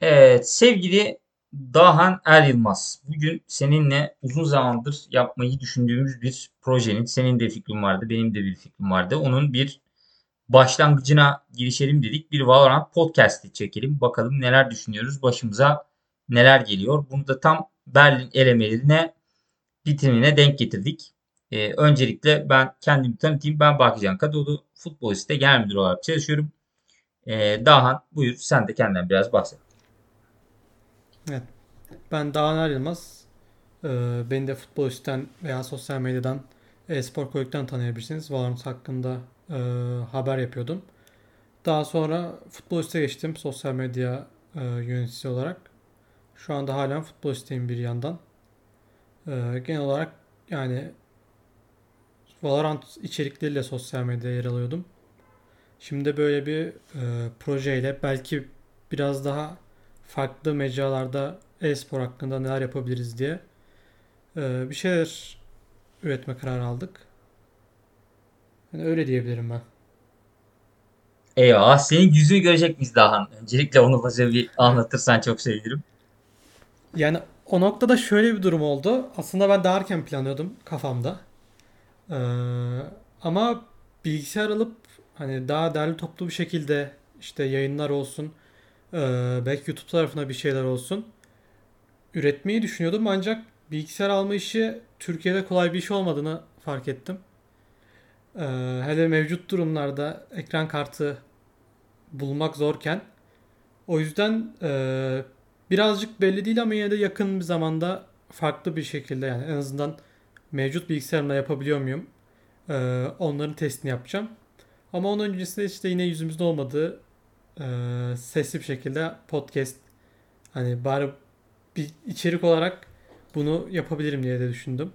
Evet sevgili Dahan Er Yılmaz. Bugün seninle uzun zamandır yapmayı düşündüğümüz bir projenin senin de fikrin vardı, benim de bir fikrim vardı. Onun bir başlangıcına girişelim dedik. Bir Valorant podcast'i çekelim. Bakalım neler düşünüyoruz, başımıza neler geliyor. Bunu da tam Berlin elemelerine bitimine denk getirdik. Ee, öncelikle ben kendimi tanıtayım. Ben Bakıcan Kadıoğlu. Futboliste genel müdür olarak çalışıyorum. Ee, Dahan buyur sen de kendinden biraz bahset. Evet. Ben Dağhan Yılmaz. Ee, beni de futbol üstten veya sosyal medyadan e-spor koyduktan tanıyabilirsiniz. Valorant hakkında e, haber yapıyordum. Daha sonra futbol üste geçtim sosyal medya e, yöneticisi olarak. Şu anda halen futbol üsteyim bir yandan. E, genel olarak yani Valorant içerikleriyle sosyal medyada yer alıyordum. Şimdi böyle bir e, projeyle belki biraz daha farklı mecralarda e-spor hakkında neler yapabiliriz diye e, bir şeyler üretme kararı aldık. Yani öyle diyebilirim ben. Eyvallah. Senin yüzünü görecek miyiz Dahan? Öncelikle onu bize bir anlatırsan çok sevinirim. Yani o noktada şöyle bir durum oldu. Aslında ben daha erken planlıyordum kafamda. Ee, ama bilgisayar alıp hani daha derli toplu bir şekilde işte yayınlar olsun, ee, belki YouTube tarafına bir şeyler olsun. Üretmeyi düşünüyordum ancak bilgisayar alma işi Türkiye'de kolay bir iş olmadığını fark ettim. Ee, hele mevcut durumlarda ekran kartı bulmak zorken o yüzden e, birazcık belli değil ama yine de yakın bir zamanda farklı bir şekilde yani en azından mevcut bilgisayarımla yapabiliyor muyum? Ee, onların testini yapacağım. Ama onun öncesinde işte yine yüzümüzde olmadığı e, sesli bir şekilde podcast hani bari bir içerik olarak bunu yapabilirim diye de düşündüm.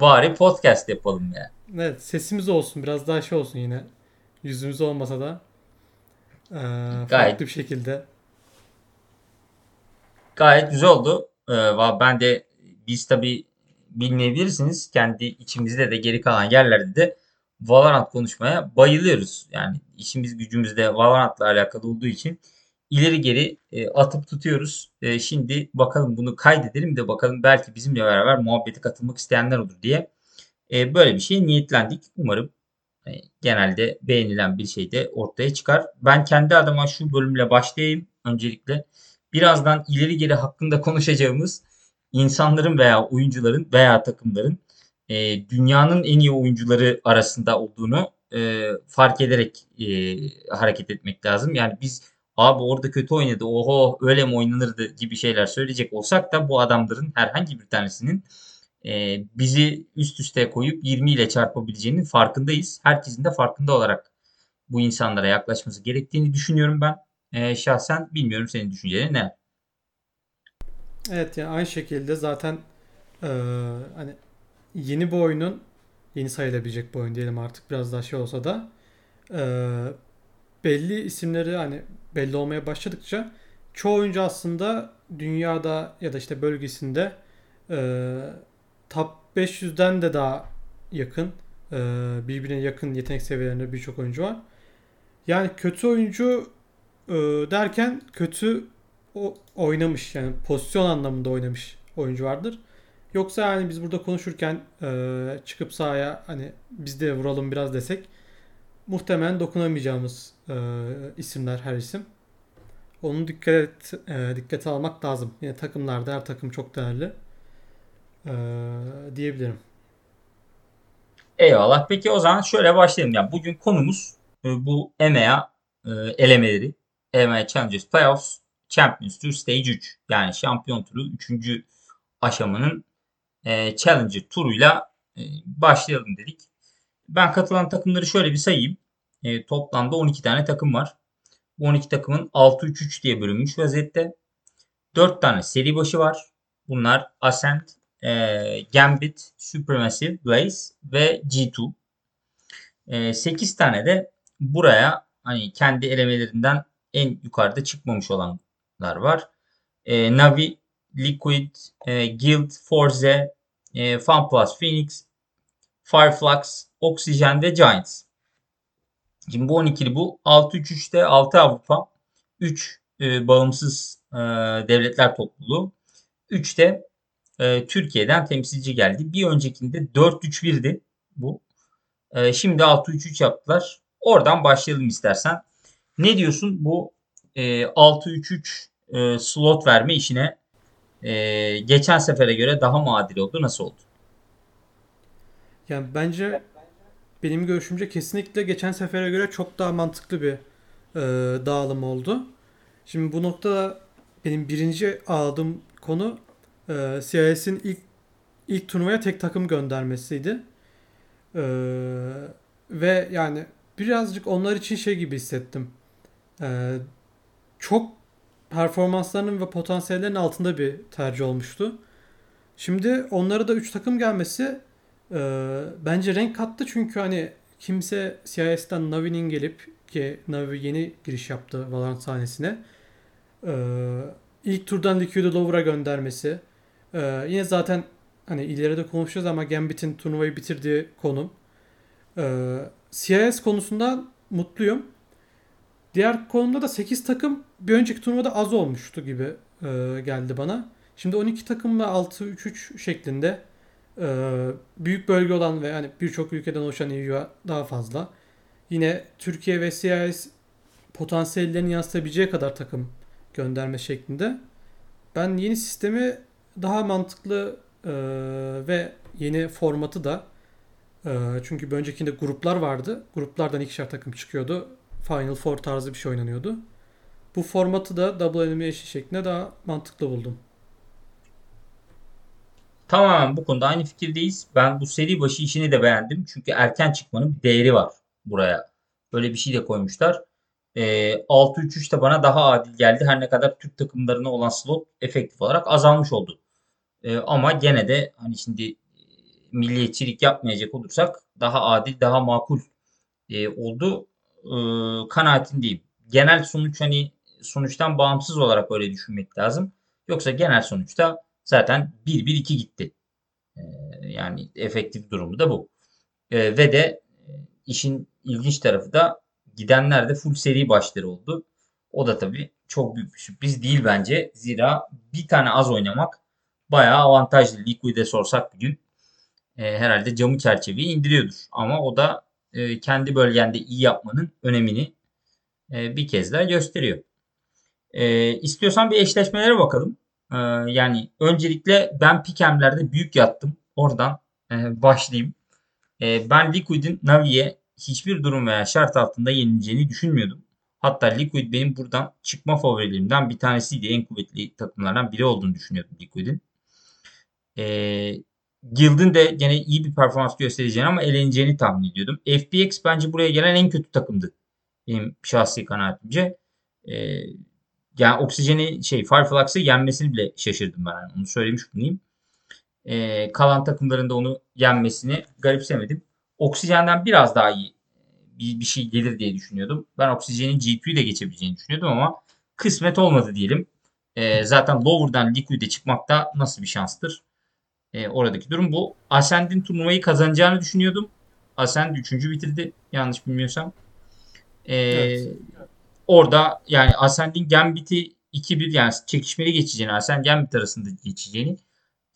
Bari podcast yapalım ya. Evet sesimiz olsun biraz daha şey olsun yine yüzümüz olmasa da e, farklı Gayet bir şekilde. gayet güzel oldu. Ee, ben de biz tabii bilmeyebilirsiniz. Kendi içimizde de geri kalan yerlerde de Valorant konuşmaya bayılıyoruz. Yani işimiz gücümüz de Valorant'la alakalı olduğu için ileri geri e, atıp tutuyoruz. E, şimdi bakalım bunu kaydedelim de bakalım belki bizimle beraber muhabbete katılmak isteyenler olur diye e, böyle bir şey niyetlendik. Umarım e, genelde beğenilen bir şey de ortaya çıkar. Ben kendi adıma şu bölümle başlayayım öncelikle. Birazdan ileri geri hakkında konuşacağımız insanların veya oyuncuların veya takımların e, dünyanın en iyi oyuncuları arasında olduğunu e, fark ederek e, hareket etmek lazım. Yani biz abi orada kötü oynadı oho öyle mi oynanırdı gibi şeyler söyleyecek olsak da bu adamların herhangi bir tanesinin e, bizi üst üste koyup 20 ile çarpabileceğinin farkındayız. Herkesin de farkında olarak bu insanlara yaklaşması gerektiğini düşünüyorum ben. E, şahsen bilmiyorum senin düşüncelerin ne? Evet yani aynı şekilde zaten e, hani yeni bir oyunun yeni sayılabilecek bir oyun diyelim artık biraz daha şey olsa da e, belli isimleri hani belli olmaya başladıkça çoğu oyuncu aslında dünyada ya da işte bölgesinde e, top 500'den de daha yakın e, birbirine yakın yetenek seviyelerinde birçok oyuncu var. Yani kötü oyuncu e, derken kötü o oynamış yani pozisyon anlamında oynamış oyuncu vardır. Yoksa yani biz burada konuşurken e, çıkıp sahaya hani biz de vuralım biraz desek muhtemelen dokunamayacağımız e, isimler her isim. Onu dikkat e, dikkate almak lazım. Yine takımlarda her takım çok değerli e, diyebilirim. Eyvallah. Peki o zaman şöyle başlayalım. Yani bugün konumuz e, bu EMEA e, elemeleri. EMEA Challengers Playoffs Champions Tour Stage 3. Yani şampiyon turu 3. aşamanın e, Challenger turuyla e, başlayalım dedik. Ben katılan takımları şöyle bir sayayım. E, toplamda 12 tane takım var. Bu 12 takımın 6-3-3 diye bölünmüş vaziyette. 4 tane seri başı var. Bunlar Ascent, e, Gambit, Supremacy, Blaze ve G2. E, 8 tane de buraya hani kendi elemelerinden en yukarıda çıkmamış olanlar var. E, Navi, Liquid, e, Guild, Forze, e, FunPlus, Phoenix, Fireflux, Oxygen ve Giants. Şimdi bu 12'li bu. 6-3-3'te 6 Avrupa, 3 e, bağımsız e, devletler topluluğu. 3'te e, Türkiye'den temsilci geldi. Bir öncekinde 4-3-1'di bu. E, şimdi 6-3-3 yaptılar. Oradan başlayalım istersen. Ne diyorsun bu e, 6-3-3 e, slot verme işine e, geçen sefere göre daha mı adil oldu? Nasıl oldu? Yani bence benim görüşümce kesinlikle geçen sefere göre çok daha mantıklı bir e, dağılım oldu. Şimdi bu noktada benim birinci aldığım konu e, CIS'in ilk ilk turnuvaya tek takım göndermesiydi. E, ve yani birazcık onlar için şey gibi hissettim. E, çok performanslarının ve potansiyellerinin altında bir tercih olmuştu. Şimdi onlara da 3 takım gelmesi e, bence renk kattı çünkü hani kimse CIS'ten Navi'nin gelip ki Navi yeni giriş yaptı Valorant sahnesine. E, ilk turdan Liquid'i Lower'a göndermesi. E, yine zaten hani ileride konuşacağız ama Gambit'in turnuvayı bitirdiği konum. E, CIS konusundan mutluyum. Diğer konumda da 8 takım bir önceki turnuvada az olmuştu gibi e, geldi bana. Şimdi 12 takımla 6-3-3 şeklinde e, büyük bölge olan ve yani birçok ülkeden oluşan EU daha fazla. Yine Türkiye ve CIS potansiyellerini yansıtabileceği kadar takım gönderme şeklinde. Ben yeni sistemi daha mantıklı e, ve yeni formatı da e, çünkü öncekinde gruplar vardı. Gruplardan ikişer takım çıkıyordu. Final Four tarzı bir şey oynanıyordu. Bu formatı da Double Elimination şeklinde daha mantıklı buldum. Tamamen bu konuda aynı fikirdeyiz. Ben bu seri başı işini de beğendim. Çünkü erken çıkmanın bir değeri var buraya. Böyle bir şey de koymuşlar. E, 6-3-3 de bana daha adil geldi. Her ne kadar Türk takımlarına olan slot efektif olarak azalmış oldu. E, ama gene de hani şimdi e, milliyetçilik yapmayacak olursak daha adil, daha makul e, oldu e, kanaatindeyim. Genel sonuç hani sonuçtan bağımsız olarak öyle düşünmek lazım. Yoksa genel sonuçta zaten 1-1-2 gitti. E, yani efektif durumu da bu. E, ve de e, işin ilginç tarafı da gidenler de full seri başları oldu. O da tabii çok büyük bir sürpriz değil bence. Zira bir tane az oynamak bayağı avantajlı. Liquid'e sorsak bir gün e, herhalde camı çerçeveyi indiriyordur. Ama o da e, kendi bölgende iyi yapmanın önemini e, bir kez daha gösteriyor. E, istiyorsan bir eşleşmelere bakalım. E, yani öncelikle ben Pikem'lerde büyük yattım. Oradan e, başlayayım. E, ben Liquid'in Navi'ye hiçbir durum veya şart altında yenileceğini düşünmüyordum. Hatta Liquid benim buradan çıkma favorilerimden bir tanesiydi. En kuvvetli takımlardan biri olduğunu düşünüyordum Liquid'in. E, Guild'in de gene iyi bir performans göstereceğini ama eleneceğini tahmin ediyordum. FPX bence buraya gelen en kötü takımdı. Benim şahsi kanaatimce. Ee, yani oksijeni şey Fireflux'ı yenmesini bile şaşırdım ben. Yani onu söylemiş bulunayım. Ee, kalan takımların da onu yenmesini garipsemedim. Oksijenden biraz daha iyi bir, bir şey gelir diye düşünüyordum. Ben oksijenin GP'yi de geçebileceğini düşünüyordum ama kısmet olmadı diyelim. Ee, zaten Lower'dan Liquid'e çıkmak da nasıl bir şanstır? E, oradaki durum bu. Ascend'in turnuvayı kazanacağını düşünüyordum. Ascend 3. bitirdi yanlış bilmiyorsam. E, evet. Orada yani Ascend'in Gambit'i 2-1 yani çekişmeli geçeceğini, Ascend Gambit arasında geçeceğini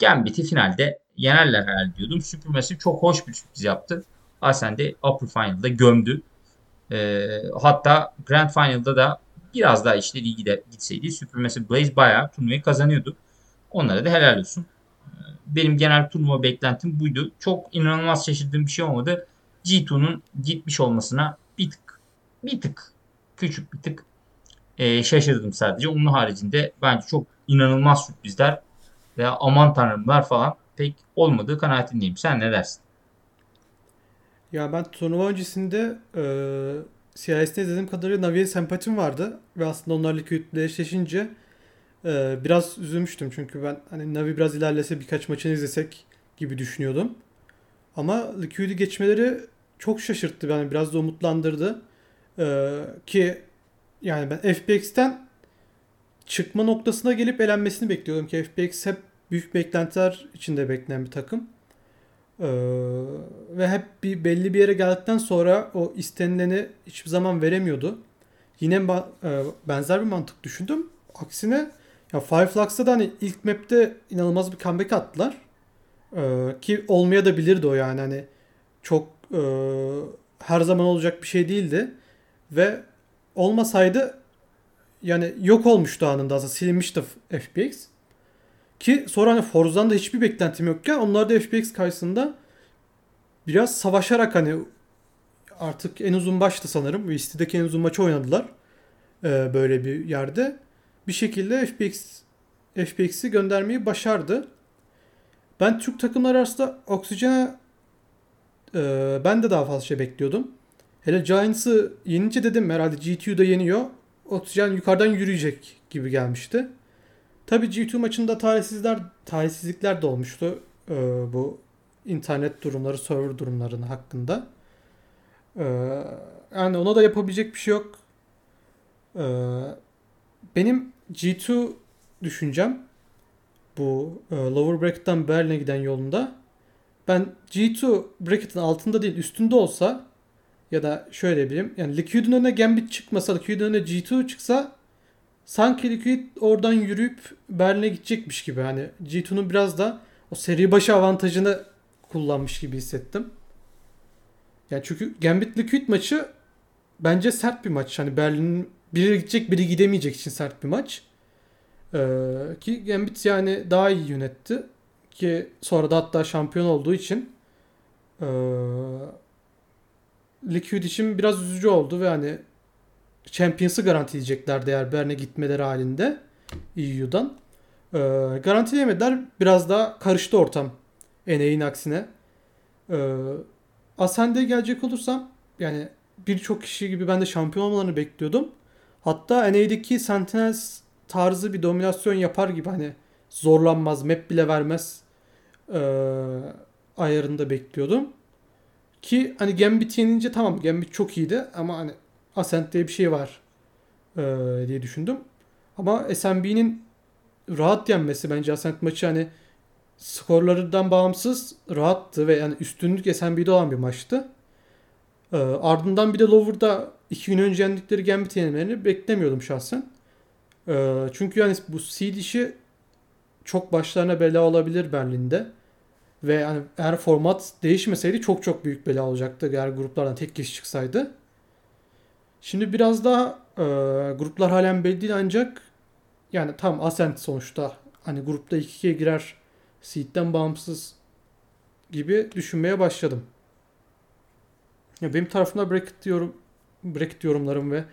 Gambit'i finalde yenerler herhalde diyordum. Süpürmesi çok hoş bir sürpriz yaptı. Ascend'i Upper Final'da gömdü. E, hatta Grand Final'da da biraz daha işleri iyi gitseydi süpürmesi Blaze bayağı turnuvayı kazanıyordu. Onlara da helal olsun benim genel turnuva beklentim buydu. Çok inanılmaz şaşırdığım bir şey olmadı. G2'nun gitmiş olmasına bir tık bir tık küçük bir tık e, şaşırdım sadece. Onun haricinde bence çok inanılmaz sürprizler veya aman tanrımlar falan pek olmadığı kanaatindeyim. Sen ne dersin? Ya ben turnuva öncesinde e, CIS'te izlediğim kadarıyla Navi'ye sempatim vardı. Ve aslında onlarla Liquid'le eşleşince ee, biraz üzülmüştüm çünkü ben hani Navi biraz ilerlese birkaç maçını izlesek gibi düşünüyordum. Ama Liquid'i geçmeleri çok şaşırttı beni. Biraz da umutlandırdı. Ee, ki yani ben FPX'ten çıkma noktasına gelip elenmesini bekliyordum ki FPX hep büyük beklentiler içinde beklenen bir takım. Ee, ve hep bir belli bir yere geldikten sonra o istenileni hiçbir zaman veremiyordu. yine ba- e, benzer bir mantık düşündüm. Aksine ya Fireflux'ta da hani ilk map'te inanılmaz bir comeback attılar. Ee, ki olmaya da bilirdi o yani hani çok e, her zaman olacak bir şey değildi. Ve olmasaydı yani yok olmuştu anında aslında silinmişti FPX. Ki sonra hani Forza'dan da hiçbir beklentim yokken onlar da FPX karşısında biraz savaşarak hani artık en uzun baştı sanırım. East'deki en uzun maçı oynadılar. Ee, böyle bir yerde. Bir şekilde FPX FPX'i göndermeyi başardı. Ben Türk takımları arasında Oksijen'e e, ben de daha fazla şey bekliyordum. Hele Giants'ı yenince dedim herhalde G2'da yeniyor. Oksijen yukarıdan yürüyecek gibi gelmişti. Tabii G2 maçında talihsizler, talihsizlikler de olmuştu. E, bu internet durumları, server durumlarının hakkında. E, yani ona da yapabilecek bir şey yok. E, benim G2 düşüncem bu e, lower bracket'tan Berlin'e giden yolunda ben G2 bracket'ın altında değil üstünde olsa ya da şöyle bileyim yani Liquid'in önüne Gambit çıkmasa Liquid'in önüne G2 çıksa sanki Liquid oradan yürüyüp Berlin'e gidecekmiş gibi hani G2'nun biraz da o seri başı avantajını kullanmış gibi hissettim. Yani çünkü Gambit Liquid maçı bence sert bir maç. Hani Berlin'in biri gidecek biri gidemeyecek için sert bir maç. Ee, ki Gambit yani daha iyi yönetti. Ki sonra da hatta şampiyon olduğu için ee, Liquid için biraz üzücü oldu ve hani Champions'ı garantileyeceklerdi eğer Berne gitmeleri halinde EU'dan. Ee, garantileyemediler. Biraz daha karıştı ortam. NA'in aksine. Ee, Ascend'e gelecek olursam yani birçok kişi gibi ben de şampiyon olmalarını bekliyordum. Hatta NA'deki Sentinels tarzı bir dominasyon yapar gibi hani zorlanmaz, map bile vermez e, ayarında bekliyordum. Ki hani Gambit yenince tamam Gambit çok iyiydi ama hani Ascent diye bir şey var e, diye düşündüm. Ama SMB'nin rahat yenmesi bence Ascent maçı hani skorlarından bağımsız rahattı ve yani üstünlük SMB'de olan bir maçtı. E, ardından bir de Lower'da iki gün önce yendikleri Gambit yenmelerini beklemiyordum şahsen. E, çünkü yani bu seed işi çok başlarına bela olabilir Berlin'de. Ve yani eğer format değişmeseydi çok çok büyük bela olacaktı eğer gruplardan tek kişi çıksaydı. Şimdi biraz daha e, gruplar halen belli değil ancak yani tam Ascent sonuçta hani grupta 2-2'ye girer seed'den bağımsız gibi düşünmeye başladım. Ya benim tarafımda bracket yorum bracket yorumlarım ve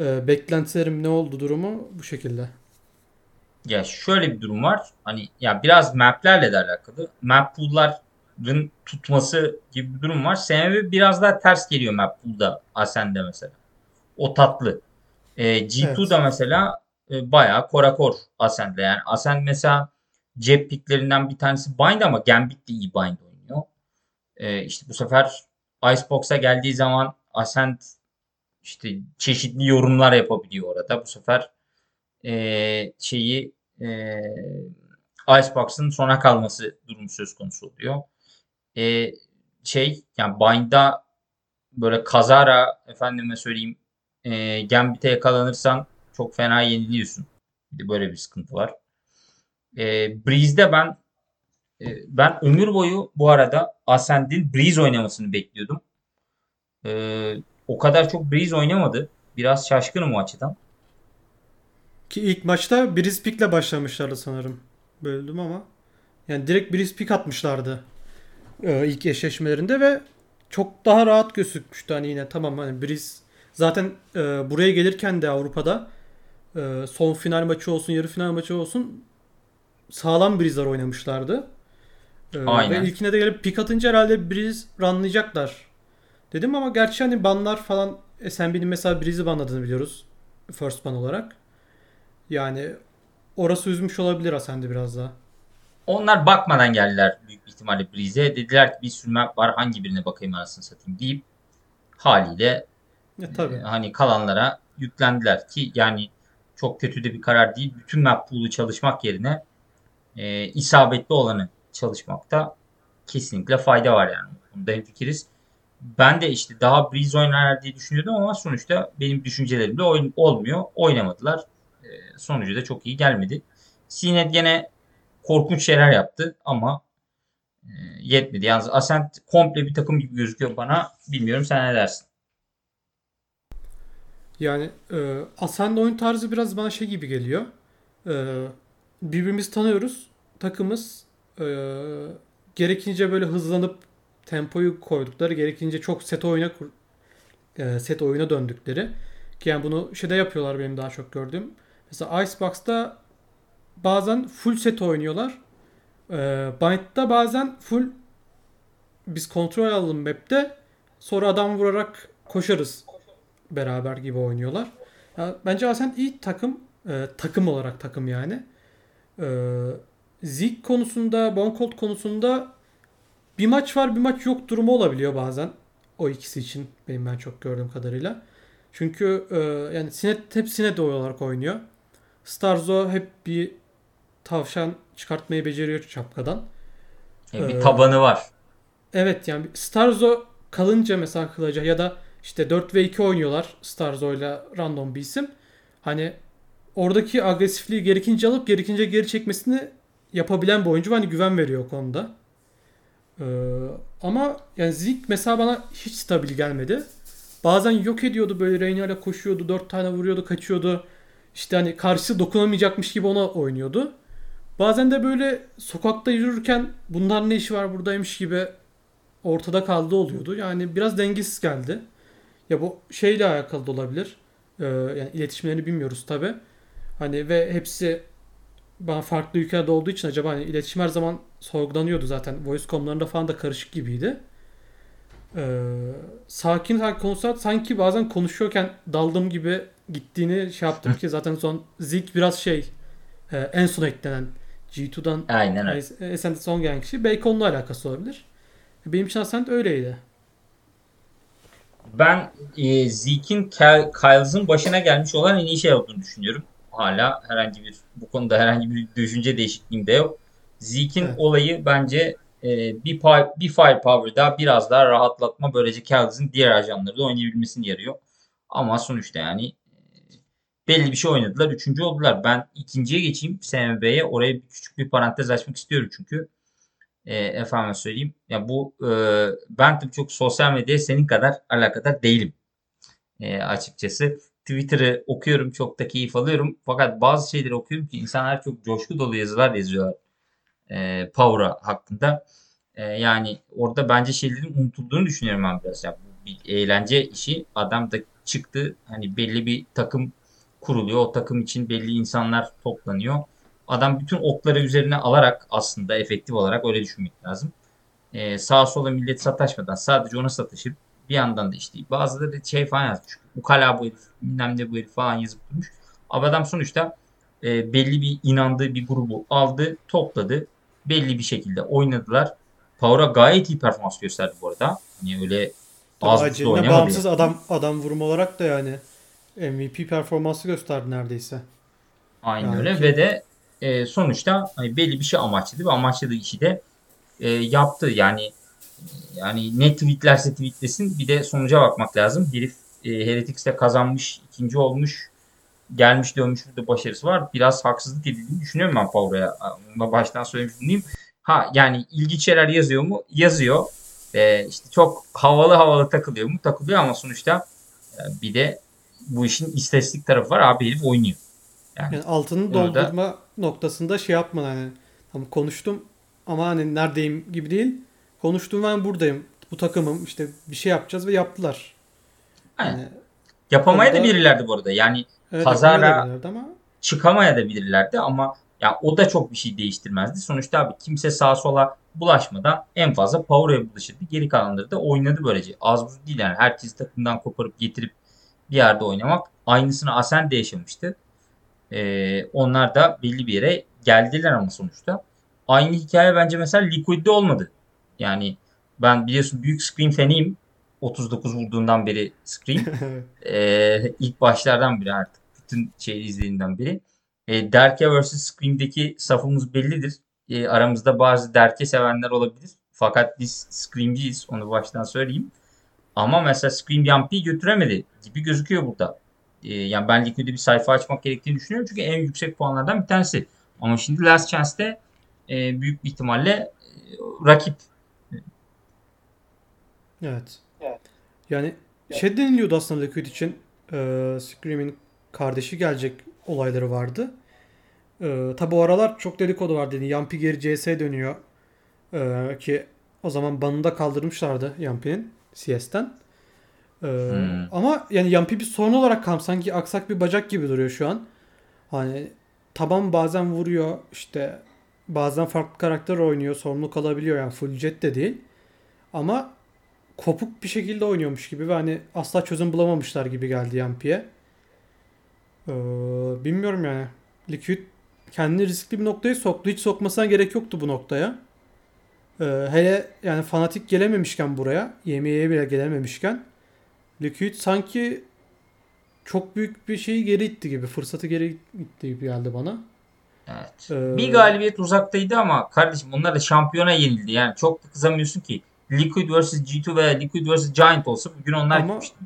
e, beklentilerim ne oldu durumu bu şekilde. Ya şöyle bir durum var. Hani ya biraz map'lerle de alakalı. Map pool'ların tutması gibi bir durum var. SMB biraz daha ters geliyor map pool'da Ascend'de mesela. O tatlı. E, G2'da evet. mesela e, bayağı korakor Ascend'de. Yani Ascend mesela cep picklerinden bir tanesi Bind ama Gambit de iyi Bind oynuyor. E, işte bu sefer Icebox'a geldiği zaman Ascend işte çeşitli yorumlar yapabiliyor orada. Bu sefer e, şeyi e, Icebox'ın sona kalması durumu söz konusu oluyor. E, şey yani Bind'a böyle kazara efendime söyleyeyim e, Gambit'e yakalanırsan çok fena yeniliyorsun. Bir de böyle bir sıkıntı var. E, Breeze'de ben e, ben ömür boyu bu arada Ascend'in Breeze oynamasını bekliyordum. E, o kadar çok Breeze oynamadı. Biraz şaşkınım o açıdan. Ki ilk maçta Breeze Pick'le başlamışlardı sanırım. Böldüm ama. Yani direkt Pick atmışlardı. Ee, ilk eşleşmelerinde ve çok daha rahat gözükmüştü hani yine tamam hani Breeze zaten e, buraya gelirken de Avrupa'da e, son final maçı olsun yarı final maçı olsun sağlam Breeze'ler oynamışlardı. E, Aynen. Ve ilkine de gelip pick atınca herhalde Breeze runlayacaklar dedim ama gerçi hani banlar falan SMB'nin mesela Breeze'i banladığını biliyoruz. First ban olarak. Yani orası üzmüş olabilir Ascend'i biraz daha. Onlar bakmadan geldiler büyük ihtimalle Breeze'e. Dediler ki bir sürü map var hangi birine bakayım anasını satayım deyip haliyle ya, tabii. E, hani kalanlara yüklendiler ki yani çok kötü de bir karar değil. Bütün map pool'u çalışmak yerine e, isabetli olanı çalışmakta kesinlikle fayda var yani. Bunda hemfikiriz. ben de işte daha Breeze oynarlar diye düşünüyordum ama sonuçta benim düşüncelerimde oyun olmuyor. Oynamadılar. Sonucu da çok iyi gelmedi. CNET gene korkunç şeyler yaptı ama e, yetmedi. Yalnız Ascent komple bir takım gibi gözüküyor bana. Bilmiyorum sen ne dersin? Yani e, Ascent oyun tarzı biraz bana şey gibi geliyor. E, birbirimizi tanıyoruz. Takımız e, gerekince böyle hızlanıp tempoyu koydukları, gerekince çok set oyuna e, set oyuna döndükleri. Ki yani bunu şeyde yapıyorlar benim daha çok gördüğüm. Mesela Icebox'ta bazen full set oynuyorlar. E, Bind'da bazen full biz kontrol alalım map'te sonra adam vurarak koşarız beraber gibi oynuyorlar. Ya, bence Ascent iyi takım. E, takım olarak takım yani. E, Zeke konusunda, Boncolt konusunda bir maç var bir maç yok durumu olabiliyor bazen. O ikisi için benim ben çok gördüğüm kadarıyla. Çünkü e, yani Sinet hep Sinet olarak oynuyor. Starzo hep bir tavşan çıkartmayı beceriyor çapkadan. E, bir ee, tabanı var. Evet yani Starzo kalınca mesela kılaca ya da işte 4 ve 2 oynuyorlar Starzo ile random bir isim. Hani oradaki agresifliği gerekince alıp gerekince geri çekmesini yapabilen bir oyuncu. Hani güven veriyor o konuda. Ee, ama yani Zik mesela bana hiç stabil gelmedi. Bazen yok ediyordu böyle Reyna'yla koşuyordu. 4 tane vuruyordu kaçıyordu. İşte hani karşısı dokunamayacakmış gibi ona oynuyordu. Bazen de böyle sokakta yürürken bunlar ne işi var buradaymış gibi ortada kaldı oluyordu. Yani biraz dengesiz geldi. Ya bu şeyle alakalı da olabilir. Ee, yani iletişimlerini bilmiyoruz tabi. Hani ve hepsi bana farklı ülkelerde olduğu için acaba hani iletişim her zaman sorgulanıyordu zaten. Voice konularında falan da karışık gibiydi. Ee, sakin sakin konuşsa sanki bazen konuşuyorken daldım gibi gittiğini şey yaptım ki zaten son Zik biraz şey e, en son eklenen G2'dan Aynen öyle. Ascent'e son gelen kişi. Belki onunla alakası olabilir. Benim için Ascent öyleydi. Ben e, Zeke'in Kyles'ın başına gelmiş olan en iyi şey olduğunu düşünüyorum. Hala herhangi bir bu konuda herhangi bir düşünce değişikliğim de yok. Zeke'in evet. olayı bence e, bir, bir firepower daha biraz daha rahatlatma böylece Kyles'ın diğer ajanları da oynayabilmesini yarıyor. Ama sonuçta yani belli bir şey oynadılar. Üçüncü oldular. Ben ikinciye geçeyim SMB'ye. Oraya küçük bir parantez açmak istiyorum çünkü. E, efendim söyleyeyim. Ya bu e, ben tabii çok sosyal medyaya senin kadar alakadar değilim. E, açıkçası. Twitter'ı okuyorum. Çok da keyif alıyorum. Fakat bazı şeyleri okuyorum ki insanlar çok coşku dolu yazılar yazıyorlar. E, Power'a hakkında. E, yani orada bence şeylerin unutulduğunu düşünüyorum ben biraz. Yani bir eğlence işi. Adam da çıktı. Hani belli bir takım kuruluyor. O takım için belli insanlar toplanıyor. Adam bütün okları üzerine alarak aslında efektif olarak öyle düşünmek lazım. Ee, sağa sola millet sataşmadan sadece ona sataşıp bir yandan da işte bazıları şey falan yazmış. Ukala bu herif, bilmem ne bu herif falan yazıp durmuş. Ama adam sonuçta e, belli bir inandığı bir grubu aldı, topladı. Belli bir şekilde oynadılar. Power'a gayet iyi performans gösterdi bu arada. Hani öyle az. Bağımsız yani. adam adam vurum olarak da yani MVP performansı gösterdi neredeyse. Aynen yani öyle ki... ve de e, sonuçta hani belli bir şey amaçladı ve amaçladığı işi de e, yaptı. Yani yani ne tweetlerse tweetlesin bir de sonuca bakmak lazım. Herif e, Heretics'te kazanmış, ikinci olmuş, gelmiş dönmüş burada başarısı var. Biraz haksızlık edildiğini düşünüyorum ben Power'a. Baştan söylemiş bulunayım. Ha yani ilginç şeyler yazıyor mu? Yazıyor. E, işte çok havalı havalı takılıyor mu? Takılıyor ama sonuçta e, bir de bu işin istatistik tarafı var. Abi herif oynuyor. Yani, yani altını doldurma da... noktasında şey yapma hani tamam konuştum ama hani neredeyim gibi değil. Konuştum ben buradayım. Bu takımım işte bir şey yapacağız ve yaptılar. Aynen. Yani, Yapamaya da bilirlerdi bu arada. Yani evet, pazara ama... çıkamaya da bilirlerdi ama ya o da çok bir şey değiştirmezdi. Sonuçta abi kimse sağa sola bulaşmadan en fazla Power'a bulaşırdı. Geri kalanları da oynadı böylece. Az buz değil yani. Herkes takımdan koparıp getirip bir yerde oynamak. Aynısını Asen de yaşamıştı. Ee, onlar da belli bir yere geldiler ama sonuçta. Aynı hikaye bence mesela Liquid'de olmadı. Yani ben biliyorsun büyük Scream fanıyım. 39 vurduğundan beri Scream. ee, ilk başlardan biri artık. Bütün şey izlediğinden beri. E, Derke vs. Scream'deki safımız bellidir. E, aramızda bazı Derke sevenler olabilir. Fakat biz Scream'ciyiz. Onu baştan söyleyeyim. Ama mesela Scream Yampy'yi götüremedi gibi gözüküyor burada. Ee, yani ben Liquid'e bir sayfa açmak gerektiğini düşünüyorum. Çünkü en yüksek puanlardan bir tanesi. Ama şimdi Last Chance'de e, büyük bir ihtimalle e, rakip. Evet. evet. Yani şey deniliyordu aslında Liquid için e, Scream'in kardeşi gelecek olayları vardı. E, tabi o aralar çok dedikodu vardı. Yani Yampi geri CS dönüyor. E, ki o zaman banını da kaldırmışlardı Yampi'nin CS'ten. E, hmm. Ama yani Yampi bir sorun olarak kam sanki aksak bir bacak gibi duruyor şu an. Hani taban bazen vuruyor işte bazen farklı karakter oynuyor sorumluluk alabiliyor yani full jet de değil. Ama kopuk bir şekilde oynuyormuş gibi ve hani asla çözüm bulamamışlar gibi geldi Yampi'ye. Ee, bilmiyorum yani. Liquid kendini riskli bir noktaya soktu. Hiç sokmasına gerek yoktu bu noktaya. Ee, hele yani fanatik gelememişken buraya, yemeğe bile gelememişken Liquid sanki çok büyük bir şeyi geri itti gibi, fırsatı geri itti gibi geldi bana. Evet. Ee, bir galibiyet uzaktaydı ama kardeşim onlar da şampiyona yenildi. Yani çok da kızamıyorsun ki. Liquid vs G2 veya Liquid vs Giant olsa bugün onlar ama, gitmişti.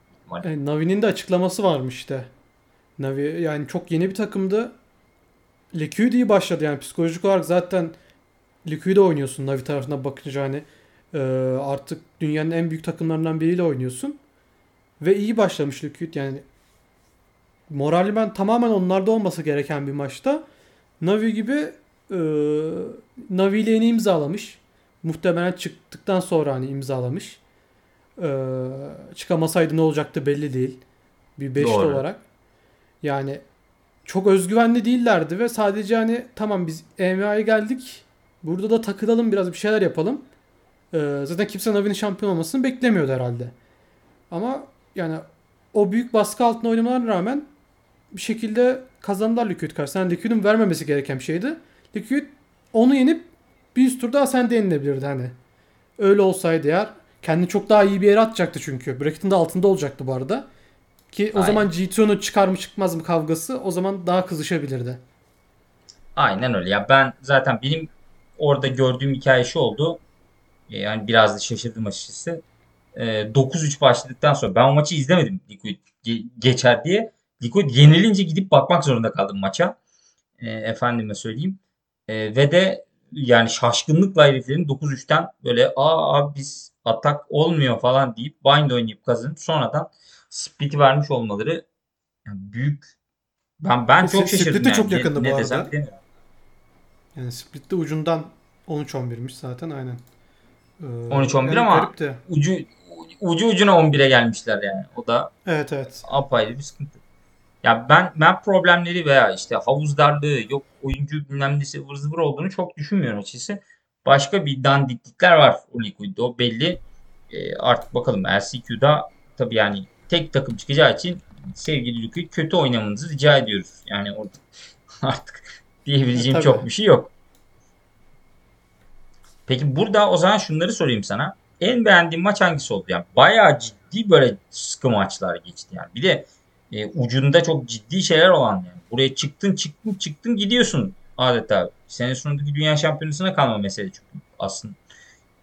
Yani Navi'nin de açıklaması varmış işte. Navi yani çok yeni bir takımdı. Liquid iyi başladı yani psikolojik olarak zaten Liquid'e oynuyorsun Navi tarafına bakınca hani e, artık dünyanın en büyük takımlarından biriyle oynuyorsun. Ve iyi başlamış Liquid yani morali ben tamamen onlarda olması gereken bir maçta Navi gibi e, Navi ile yeni imzalamış. Muhtemelen çıktıktan sonra hani imzalamış. E, çıkamasaydı ne olacaktı belli değil. Bir beşli olarak. Yani çok özgüvenli değillerdi ve sadece hani tamam biz EMA'ya geldik. Burada da takılalım biraz bir şeyler yapalım. Ee, zaten kimse Navi'nin şampiyon olmasını beklemiyordu herhalde. Ama yani o büyük baskı altında oynamalarına rağmen bir şekilde kazandılar Liquid karşısında. Yani Liquid'in vermemesi gereken bir şeydi. Liquid onu yenip bir üst turda Ascend'e yenilebilirdi hani. Öyle olsaydı eğer kendini çok daha iyi bir yere atacaktı çünkü. Bracket'ın da altında olacaktı bu arada. Ki o Aynen. zaman G2'nun çıkar mı çıkmaz mı kavgası o zaman daha kızışabilirdi. Aynen öyle. Ya ben zaten benim orada gördüğüm hikaye şu oldu. E, yani biraz da şaşırdım açıkçası. 9-3 e, başladıktan sonra ben o maçı izlemedim Liquid geçer diye. Liquid yenilince gidip bakmak zorunda kaldım maça. E, efendime söyleyeyim. E, ve de yani şaşkınlıkla heriflerin 9-3'ten böyle aa biz atak olmuyor falan deyip bind oynayıp kazanıp sonradan split'i vermiş olmaları yani büyük ben ben çok şaşırdım Split de yani. çok yakındı ne, bu ne arada. Yani Split'te ucundan 13-11'miş zaten aynen. Ee, 13-11 yani ama ucu ucu ucuna 11'e gelmişler yani. O da Evet evet. apayrı bir sıkıntı. Ya ben ben problemleri veya işte havuz darlığı yok oyuncu bilmem nesi ıvır zıvır olduğunu çok düşünmüyorum açıkçası. Başka bir dandiklikler var o Liquid'de o belli. E, artık bakalım LCQ'da tabii yani tek takım çıkacağı için sevgili Liquid kötü oynamanızı rica ediyoruz. Yani orada artık diyebileceğim e, çok bir şey yok. Peki burada o zaman şunları sorayım sana. En beğendiğin maç hangisi oldu? Yani bayağı ciddi böyle sıkı maçlar geçti yani. Bir de e, ucunda çok ciddi şeyler olan yani. Buraya çıktın çıktın çıktın gidiyorsun adeta. Sene sonundaki dünya şampiyonasına kalma mesele çünkü aslında